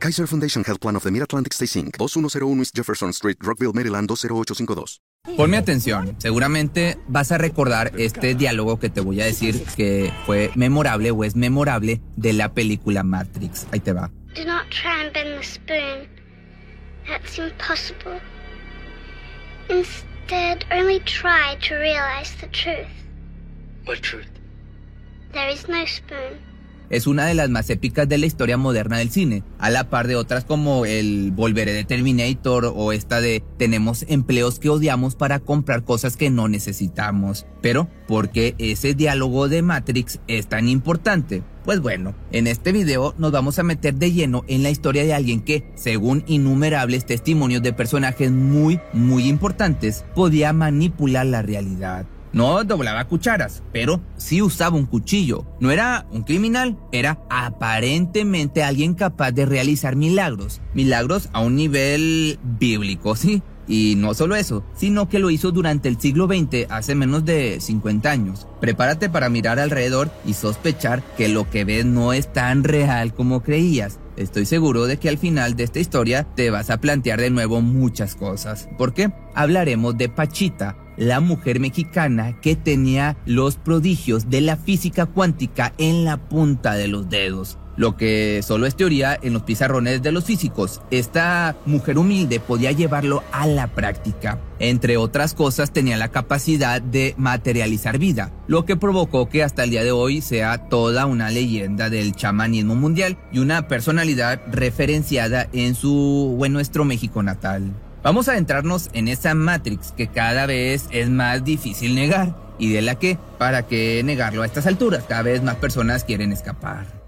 Kaiser Foundation Health Plan of the Mid-Atlantic Stay Inc. 2101 East Jefferson Street, Rockville, Maryland 20852. Ponme atención, seguramente vas a recordar este diálogo que te voy a decir que fue memorable o es memorable de la película Matrix. Ahí te va. Do not try and bend the spoon. That's impossible. Instead, only try to realize the truth. What truth? There is no spoon. Es una de las más épicas de la historia moderna del cine, a la par de otras como el Volveré de Terminator o esta de tenemos empleos que odiamos para comprar cosas que no necesitamos. Pero, ¿por qué ese diálogo de Matrix es tan importante? Pues bueno, en este video nos vamos a meter de lleno en la historia de alguien que, según innumerables testimonios de personajes muy, muy importantes, podía manipular la realidad. No doblaba cucharas, pero sí usaba un cuchillo. No era un criminal, era aparentemente alguien capaz de realizar milagros. Milagros a un nivel bíblico, ¿sí? Y no solo eso, sino que lo hizo durante el siglo XX, hace menos de 50 años. Prepárate para mirar alrededor y sospechar que lo que ves no es tan real como creías. Estoy seguro de que al final de esta historia te vas a plantear de nuevo muchas cosas. ¿Por qué? Hablaremos de Pachita, la mujer mexicana que tenía los prodigios de la física cuántica en la punta de los dedos. Lo que solo es teoría en los pizarrones de los físicos. Esta mujer humilde podía llevarlo a la práctica. Entre otras cosas tenía la capacidad de materializar vida, lo que provocó que hasta el día de hoy sea toda una leyenda del chamanismo mundial y una personalidad referenciada en su en nuestro México natal. Vamos a adentrarnos en esa Matrix que cada vez es más difícil negar y de la que, ¿para qué negarlo a estas alturas? Cada vez más personas quieren escapar.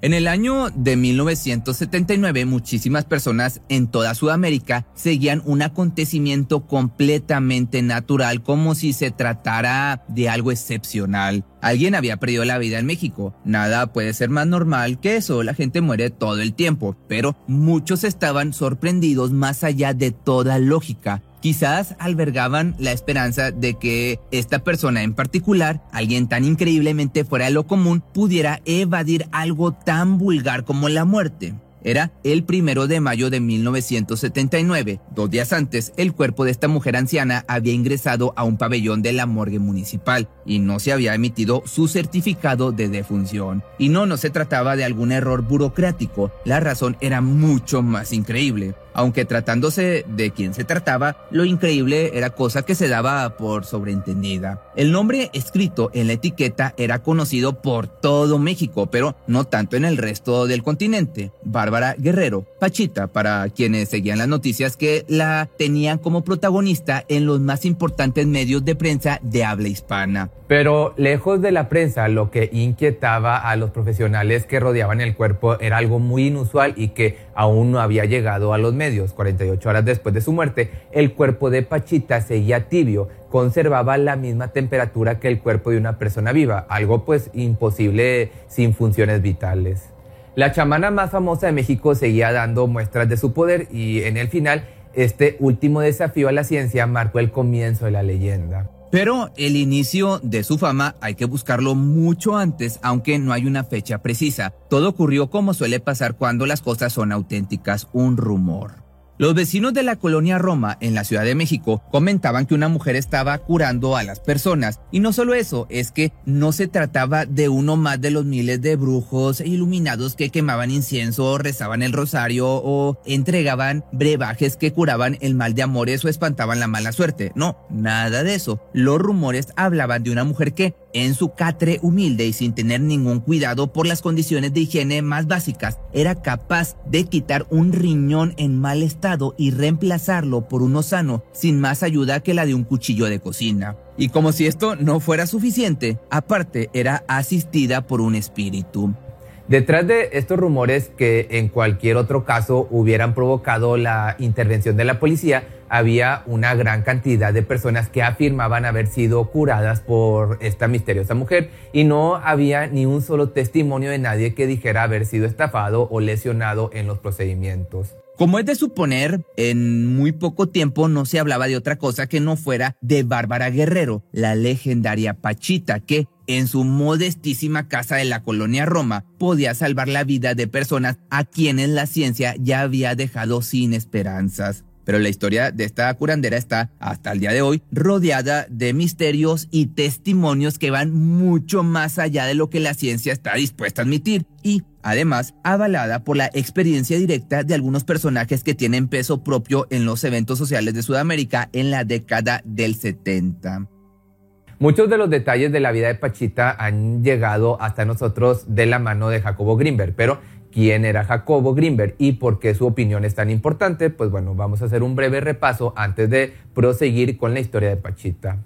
En el año de 1979, muchísimas personas en toda Sudamérica seguían un acontecimiento completamente natural, como si se tratara de algo excepcional. Alguien había perdido la vida en México. Nada puede ser más normal que eso, la gente muere todo el tiempo, pero muchos estaban sorprendidos más allá de toda lógica quizás albergaban la esperanza de que esta persona en particular, alguien tan increíblemente fuera de lo común, pudiera evadir algo tan vulgar como la muerte. Era el primero de mayo de 1979. Dos días antes, el cuerpo de esta mujer anciana había ingresado a un pabellón de la morgue municipal y no se había emitido su certificado de defunción. Y no, no se trataba de algún error burocrático. La razón era mucho más increíble aunque tratándose de quien se trataba, lo increíble era cosa que se daba por sobreentendida. El nombre escrito en la etiqueta era conocido por todo México, pero no tanto en el resto del continente. Bárbara Guerrero, Pachita, para quienes seguían las noticias que la tenían como protagonista en los más importantes medios de prensa de habla hispana. Pero lejos de la prensa, lo que inquietaba a los profesionales que rodeaban el cuerpo era algo muy inusual y que aún no había llegado a los medios. 48 horas después de su muerte, el cuerpo de Pachita seguía tibio, conservaba la misma temperatura que el cuerpo de una persona viva, algo pues imposible sin funciones vitales. La chamana más famosa de México seguía dando muestras de su poder y en el final, este último desafío a la ciencia marcó el comienzo de la leyenda. Pero el inicio de su fama hay que buscarlo mucho antes, aunque no hay una fecha precisa. Todo ocurrió como suele pasar cuando las cosas son auténticas, un rumor. Los vecinos de la colonia Roma en la Ciudad de México comentaban que una mujer estaba curando a las personas. Y no solo eso, es que no se trataba de uno más de los miles de brujos e iluminados que quemaban incienso, rezaban el rosario o entregaban brebajes que curaban el mal de amores o espantaban la mala suerte. No, nada de eso. Los rumores hablaban de una mujer que en su catre humilde y sin tener ningún cuidado por las condiciones de higiene más básicas, era capaz de quitar un riñón en mal estado y reemplazarlo por uno sano sin más ayuda que la de un cuchillo de cocina. Y como si esto no fuera suficiente, aparte era asistida por un espíritu. Detrás de estos rumores que en cualquier otro caso hubieran provocado la intervención de la policía, había una gran cantidad de personas que afirmaban haber sido curadas por esta misteriosa mujer y no había ni un solo testimonio de nadie que dijera haber sido estafado o lesionado en los procedimientos. Como es de suponer, en muy poco tiempo no se hablaba de otra cosa que no fuera de Bárbara Guerrero, la legendaria Pachita, que en su modestísima casa de la colonia Roma podía salvar la vida de personas a quienes la ciencia ya había dejado sin esperanzas. Pero la historia de esta curandera está, hasta el día de hoy, rodeada de misterios y testimonios que van mucho más allá de lo que la ciencia está dispuesta a admitir. Y, además, avalada por la experiencia directa de algunos personajes que tienen peso propio en los eventos sociales de Sudamérica en la década del 70. Muchos de los detalles de la vida de Pachita han llegado hasta nosotros de la mano de Jacobo Grimberg, pero ¿quién era Jacobo Grimberg y por qué su opinión es tan importante? Pues bueno, vamos a hacer un breve repaso antes de proseguir con la historia de Pachita.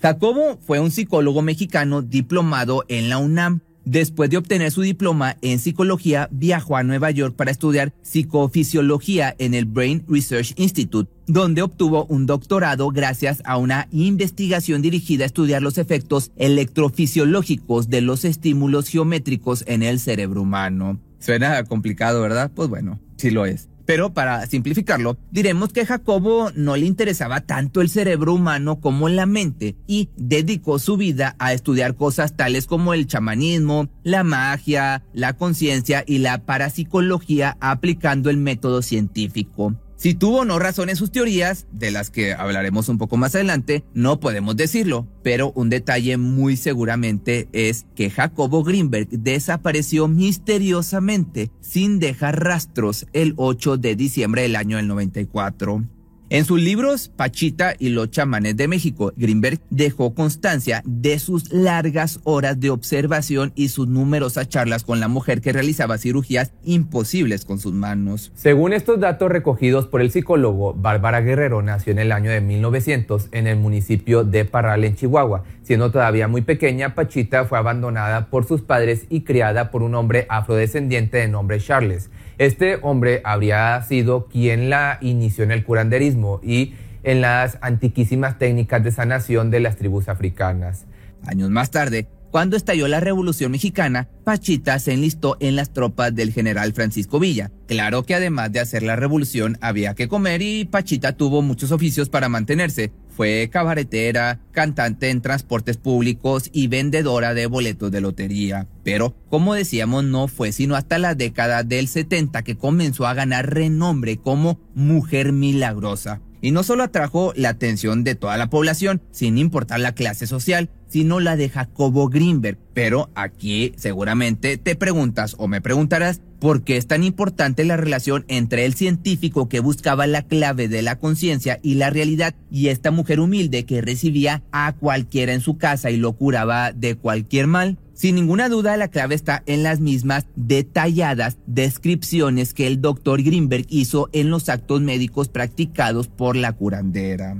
Jacobo fue un psicólogo mexicano diplomado en la UNAM Después de obtener su diploma en psicología, viajó a Nueva York para estudiar psicofisiología en el Brain Research Institute, donde obtuvo un doctorado gracias a una investigación dirigida a estudiar los efectos electrofisiológicos de los estímulos geométricos en el cerebro humano. Suena complicado, ¿verdad? Pues bueno, sí lo es. Pero para simplificarlo, diremos que Jacobo no le interesaba tanto el cerebro humano como la mente y dedicó su vida a estudiar cosas tales como el chamanismo, la magia, la conciencia y la parapsicología aplicando el método científico. Si tuvo o no razón en sus teorías, de las que hablaremos un poco más adelante, no podemos decirlo, pero un detalle muy seguramente es que Jacobo Greenberg desapareció misteriosamente sin dejar rastros el 8 de diciembre del año del 94. En sus libros Pachita y los chamanes de México, Greenberg dejó constancia de sus largas horas de observación y sus numerosas charlas con la mujer que realizaba cirugías imposibles con sus manos. Según estos datos recogidos por el psicólogo, Bárbara Guerrero nació en el año de 1900 en el municipio de Parral, en Chihuahua. Siendo todavía muy pequeña, Pachita fue abandonada por sus padres y criada por un hombre afrodescendiente de nombre Charles. Este hombre habría sido quien la inició en el curanderismo y en las antiquísimas técnicas de sanación de las tribus africanas. Años más tarde, cuando estalló la Revolución Mexicana, Pachita se enlistó en las tropas del general Francisco Villa. Claro que además de hacer la revolución había que comer y Pachita tuvo muchos oficios para mantenerse. Fue cabaretera, cantante en transportes públicos y vendedora de boletos de lotería. Pero, como decíamos, no fue sino hasta la década del 70 que comenzó a ganar renombre como mujer milagrosa. Y no solo atrajo la atención de toda la población, sin importar la clase social, sino la de Jacobo Greenberg. Pero aquí seguramente te preguntas o me preguntarás por qué es tan importante la relación entre el científico que buscaba la clave de la conciencia y la realidad y esta mujer humilde que recibía a cualquiera en su casa y lo curaba de cualquier mal. Sin ninguna duda, la clave está en las mismas detalladas descripciones que el doctor Greenberg hizo en los actos médicos practicados por la curandera.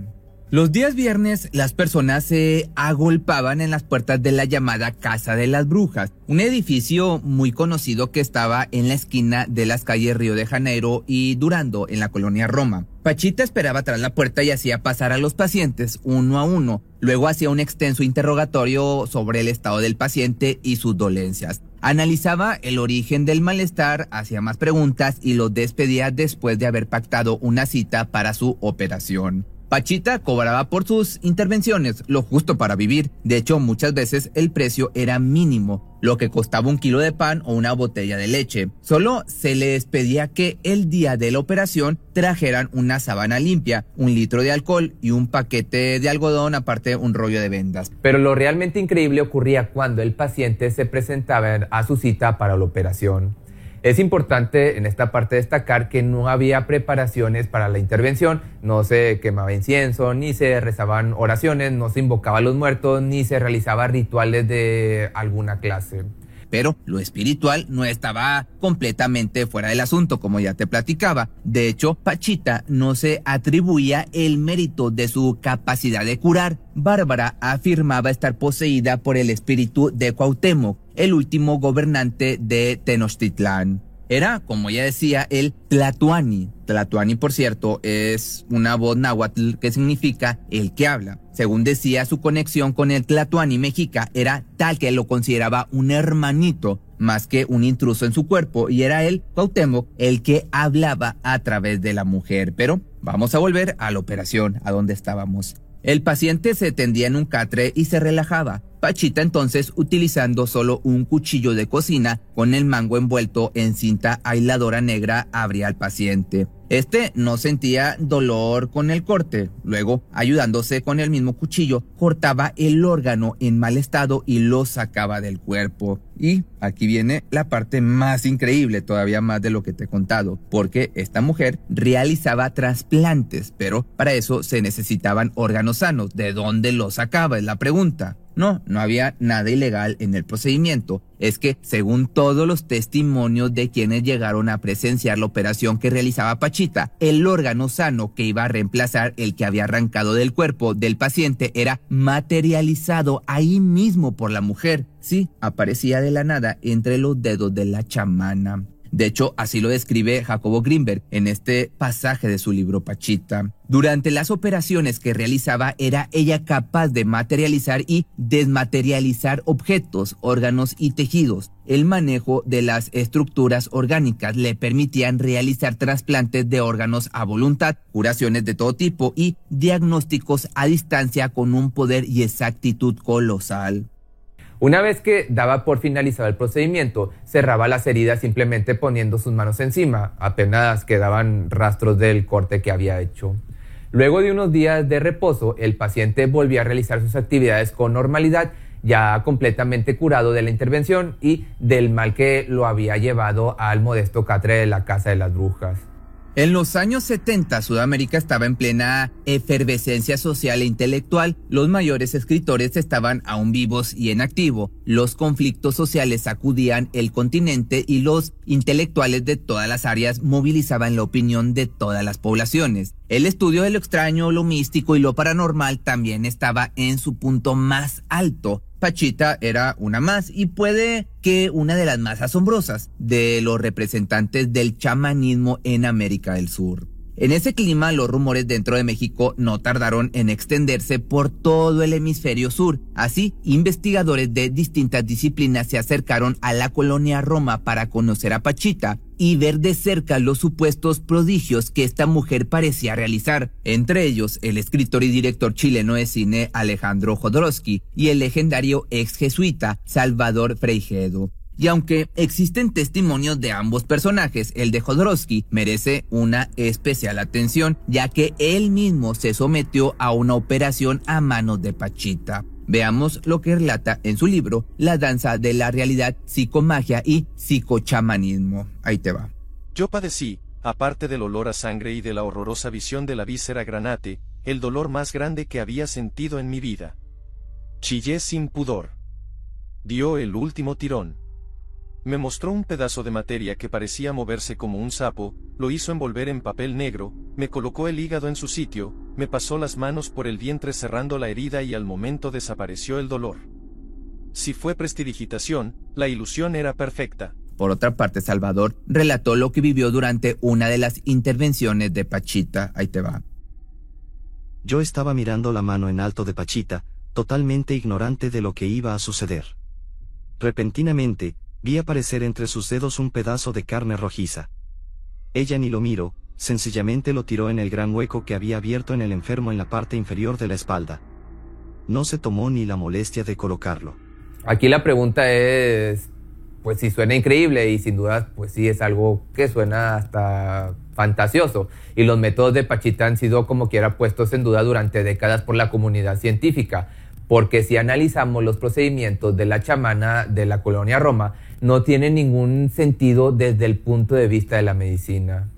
Los días viernes las personas se agolpaban en las puertas de la llamada Casa de las Brujas, un edificio muy conocido que estaba en la esquina de las calles Río de Janeiro y Durando en la colonia Roma. Pachita esperaba tras la puerta y hacía pasar a los pacientes uno a uno. Luego hacía un extenso interrogatorio sobre el estado del paciente y sus dolencias. Analizaba el origen del malestar, hacía más preguntas y lo despedía después de haber pactado una cita para su operación. Pachita cobraba por sus intervenciones lo justo para vivir. De hecho, muchas veces el precio era mínimo, lo que costaba un kilo de pan o una botella de leche. Solo se les pedía que el día de la operación trajeran una sábana limpia, un litro de alcohol y un paquete de algodón, aparte un rollo de vendas. Pero lo realmente increíble ocurría cuando el paciente se presentaba a su cita para la operación. Es importante en esta parte destacar que no había preparaciones para la intervención, no se quemaba incienso, ni se rezaban oraciones, no se invocaba a los muertos, ni se realizaba rituales de alguna clase. Pero lo espiritual no estaba completamente fuera del asunto, como ya te platicaba. De hecho, Pachita no se atribuía el mérito de su capacidad de curar. Bárbara afirmaba estar poseída por el espíritu de Cuauhtémoc, el último gobernante de Tenochtitlán. Era, como ya decía, el Tlatuani. Tlatuani, por cierto, es una voz náhuatl que significa el que habla. Según decía, su conexión con el Tlatuani mexica era tal que lo consideraba un hermanito más que un intruso en su cuerpo y era él, Cuauhtémoc, el que hablaba a través de la mujer. Pero vamos a volver a la operación, a donde estábamos. El paciente se tendía en un catre y se relajaba. Pachita entonces, utilizando solo un cuchillo de cocina con el mango envuelto en cinta aisladora negra, abría al paciente. Este no sentía dolor con el corte. Luego, ayudándose con el mismo cuchillo, cortaba el órgano en mal estado y lo sacaba del cuerpo. Y aquí viene la parte más increíble, todavía más de lo que te he contado, porque esta mujer realizaba trasplantes, pero para eso se necesitaban órganos sanos. ¿De dónde los sacaba? Es la pregunta. No, no había nada ilegal en el procedimiento. Es que, según todos los testimonios de quienes llegaron a presenciar la operación que realizaba Pachita, el órgano sano que iba a reemplazar el que había arrancado del cuerpo del paciente era materializado ahí mismo por la mujer. Sí, aparecía de la nada entre los dedos de la chamana. De hecho, así lo describe Jacobo Greenberg en este pasaje de su libro Pachita. Durante las operaciones que realizaba era ella capaz de materializar y desmaterializar objetos, órganos y tejidos. El manejo de las estructuras orgánicas le permitían realizar trasplantes de órganos a voluntad, curaciones de todo tipo y diagnósticos a distancia con un poder y exactitud colosal. Una vez que daba por finalizado el procedimiento, cerraba las heridas simplemente poniendo sus manos encima, apenas quedaban rastros del corte que había hecho. Luego de unos días de reposo, el paciente volvía a realizar sus actividades con normalidad, ya completamente curado de la intervención y del mal que lo había llevado al modesto catre de la Casa de las Brujas. En los años 70, Sudamérica estaba en plena efervescencia social e intelectual. Los mayores escritores estaban aún vivos y en activo. Los conflictos sociales sacudían el continente y los intelectuales de todas las áreas movilizaban la opinión de todas las poblaciones. El estudio de lo extraño, lo místico y lo paranormal también estaba en su punto más alto. Pachita era una más y puede que una de las más asombrosas de los representantes del chamanismo en América del Sur. En ese clima, los rumores dentro de México no tardaron en extenderse por todo el hemisferio sur. Así, investigadores de distintas disciplinas se acercaron a la colonia Roma para conocer a Pachita y ver de cerca los supuestos prodigios que esta mujer parecía realizar, entre ellos el escritor y director chileno de cine Alejandro Jodorowsky y el legendario ex jesuita Salvador Freijedo. Y aunque existen testimonios de ambos personajes, el de Jodorowsky merece una especial atención, ya que él mismo se sometió a una operación a manos de Pachita. Veamos lo que relata en su libro La danza de la realidad, psicomagia y psicochamanismo. Ahí te va. Yo padecí, aparte del olor a sangre y de la horrorosa visión de la víscera granate, el dolor más grande que había sentido en mi vida. Chillé sin pudor. Dio el último tirón. Me mostró un pedazo de materia que parecía moverse como un sapo, lo hizo envolver en papel negro, me colocó el hígado en su sitio, me pasó las manos por el vientre cerrando la herida y al momento desapareció el dolor. Si fue prestidigitación, la ilusión era perfecta. Por otra parte, Salvador relató lo que vivió durante una de las intervenciones de Pachita. Ahí te va. Yo estaba mirando la mano en alto de Pachita, totalmente ignorante de lo que iba a suceder. Repentinamente, Vi aparecer entre sus dedos un pedazo de carne rojiza. Ella ni lo miró, sencillamente lo tiró en el gran hueco que había abierto en el enfermo en la parte inferior de la espalda. No se tomó ni la molestia de colocarlo. Aquí la pregunta es, pues si suena increíble y sin duda, pues sí es algo que suena hasta fantasioso. Y los métodos de Pachita han sido como quiera puestos en duda durante décadas por la comunidad científica. Porque si analizamos los procedimientos de la chamana de la colonia Roma, no tiene ningún sentido desde el punto de vista de la medicina.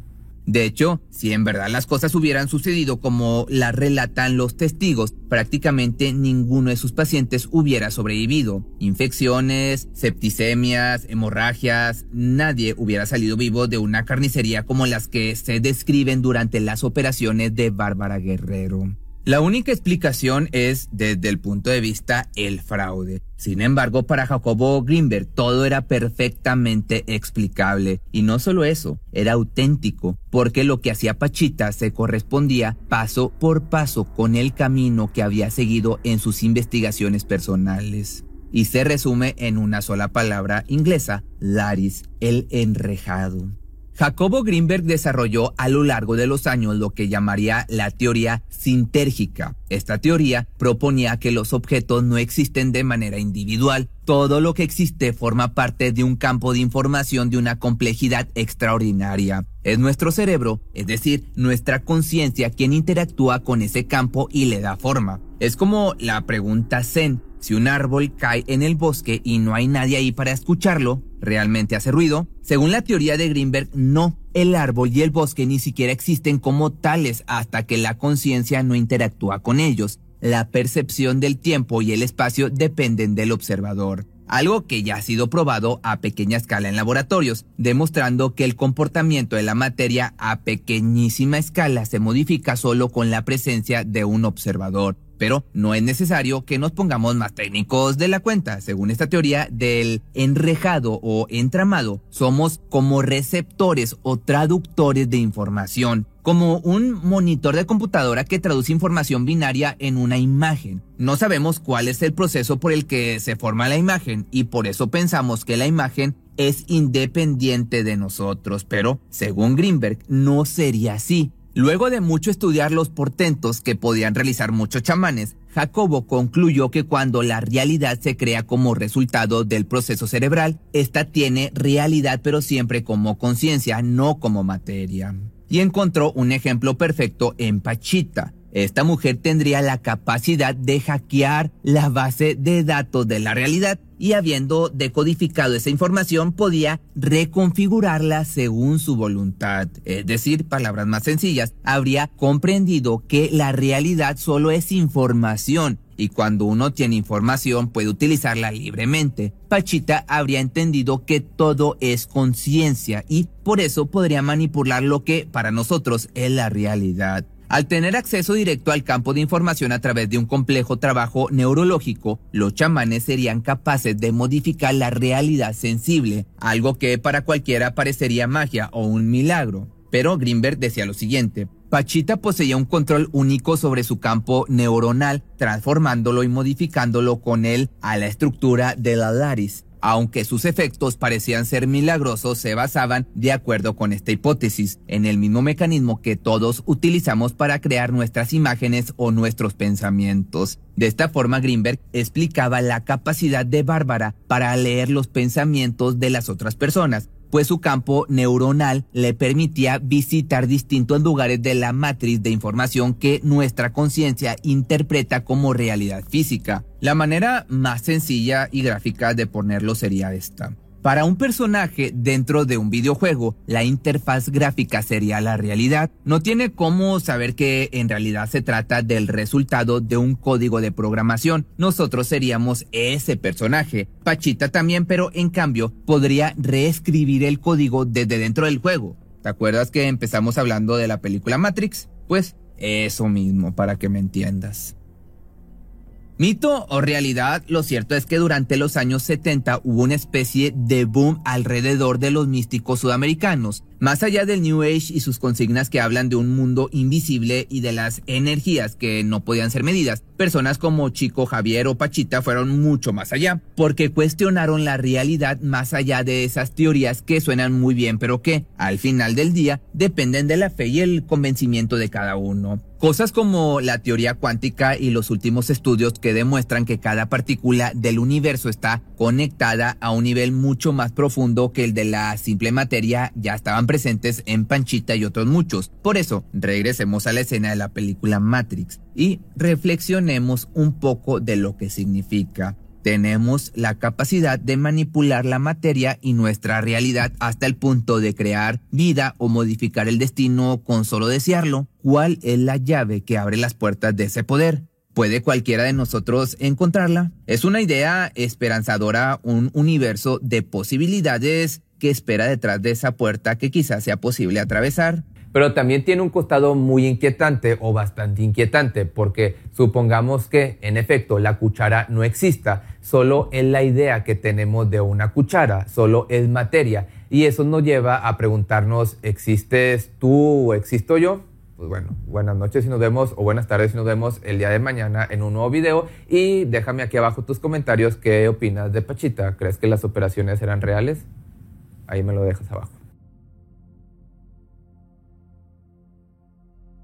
De hecho, si en verdad las cosas hubieran sucedido como las relatan los testigos, prácticamente ninguno de sus pacientes hubiera sobrevivido. Infecciones, septicemias, hemorragias, nadie hubiera salido vivo de una carnicería como las que se describen durante las operaciones de Bárbara Guerrero. La única explicación es desde el punto de vista el fraude. Sin embargo, para Jacobo Greenberg todo era perfectamente explicable. Y no solo eso, era auténtico, porque lo que hacía Pachita se correspondía paso por paso con el camino que había seguido en sus investigaciones personales. Y se resume en una sola palabra inglesa, Laris, el enrejado. Jacobo Greenberg desarrolló a lo largo de los años lo que llamaría la teoría sintérgica. Esta teoría proponía que los objetos no existen de manera individual. Todo lo que existe forma parte de un campo de información de una complejidad extraordinaria. Es nuestro cerebro, es decir, nuestra conciencia quien interactúa con ese campo y le da forma. Es como la pregunta Zen. Si un árbol cae en el bosque y no hay nadie ahí para escucharlo, ¿realmente hace ruido? Según la teoría de Greenberg, no. El árbol y el bosque ni siquiera existen como tales hasta que la conciencia no interactúa con ellos. La percepción del tiempo y el espacio dependen del observador algo que ya ha sido probado a pequeña escala en laboratorios, demostrando que el comportamiento de la materia a pequeñísima escala se modifica solo con la presencia de un observador pero no es necesario que nos pongamos más técnicos de la cuenta. Según esta teoría del enrejado o entramado, somos como receptores o traductores de información, como un monitor de computadora que traduce información binaria en una imagen. No sabemos cuál es el proceso por el que se forma la imagen y por eso pensamos que la imagen es independiente de nosotros, pero según Greenberg no sería así. Luego de mucho estudiar los portentos que podían realizar muchos chamanes, Jacobo concluyó que cuando la realidad se crea como resultado del proceso cerebral, esta tiene realidad pero siempre como conciencia, no como materia. Y encontró un ejemplo perfecto en Pachita, esta mujer tendría la capacidad de hackear la base de datos de la realidad y habiendo decodificado esa información podía reconfigurarla según su voluntad. Es decir, palabras más sencillas, habría comprendido que la realidad solo es información y cuando uno tiene información puede utilizarla libremente. Pachita habría entendido que todo es conciencia y por eso podría manipular lo que para nosotros es la realidad. Al tener acceso directo al campo de información a través de un complejo trabajo neurológico, los chamanes serían capaces de modificar la realidad sensible, algo que para cualquiera parecería magia o un milagro. Pero Greenberg decía lo siguiente, Pachita poseía un control único sobre su campo neuronal, transformándolo y modificándolo con él a la estructura de la laris. Aunque sus efectos parecían ser milagrosos, se basaban, de acuerdo con esta hipótesis, en el mismo mecanismo que todos utilizamos para crear nuestras imágenes o nuestros pensamientos. De esta forma, Greenberg explicaba la capacidad de Bárbara para leer los pensamientos de las otras personas, pues su campo neuronal le permitía visitar distintos lugares de la matriz de información que nuestra conciencia interpreta como realidad física. La manera más sencilla y gráfica de ponerlo sería esta. Para un personaje dentro de un videojuego, la interfaz gráfica sería la realidad. No tiene cómo saber que en realidad se trata del resultado de un código de programación. Nosotros seríamos ese personaje. Pachita también, pero en cambio podría reescribir el código desde dentro del juego. ¿Te acuerdas que empezamos hablando de la película Matrix? Pues eso mismo, para que me entiendas. Mito o realidad, lo cierto es que durante los años 70 hubo una especie de boom alrededor de los místicos sudamericanos. Más allá del New Age y sus consignas que hablan de un mundo invisible y de las energías que no podían ser medidas, personas como Chico Javier o Pachita fueron mucho más allá, porque cuestionaron la realidad más allá de esas teorías que suenan muy bien, pero que, al final del día, dependen de la fe y el convencimiento de cada uno. Cosas como la teoría cuántica y los últimos estudios que demuestran que cada partícula del universo está conectada a un nivel mucho más profundo que el de la simple materia ya estaban presentes en Panchita y otros muchos. Por eso, regresemos a la escena de la película Matrix y reflexionemos un poco de lo que significa tenemos la capacidad de manipular la materia y nuestra realidad hasta el punto de crear vida o modificar el destino con solo desearlo. ¿Cuál es la llave que abre las puertas de ese poder? ¿Puede cualquiera de nosotros encontrarla? Es una idea esperanzadora, un universo de posibilidades que espera detrás de esa puerta que quizás sea posible atravesar. Pero también tiene un costado muy inquietante o bastante inquietante, porque supongamos que en efecto la cuchara no exista, solo es la idea que tenemos de una cuchara, solo es materia. Y eso nos lleva a preguntarnos, ¿existes tú o existo yo? Pues bueno, buenas noches si nos vemos o buenas tardes si nos vemos el día de mañana en un nuevo video y déjame aquí abajo tus comentarios qué opinas de Pachita. ¿Crees que las operaciones eran reales? Ahí me lo dejas abajo.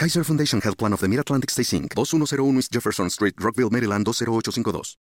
Kaiser Foundation Health Plan of the Mid-Atlantic Stay Inc. 2101 East Jefferson Street, Rockville, Maryland 20852.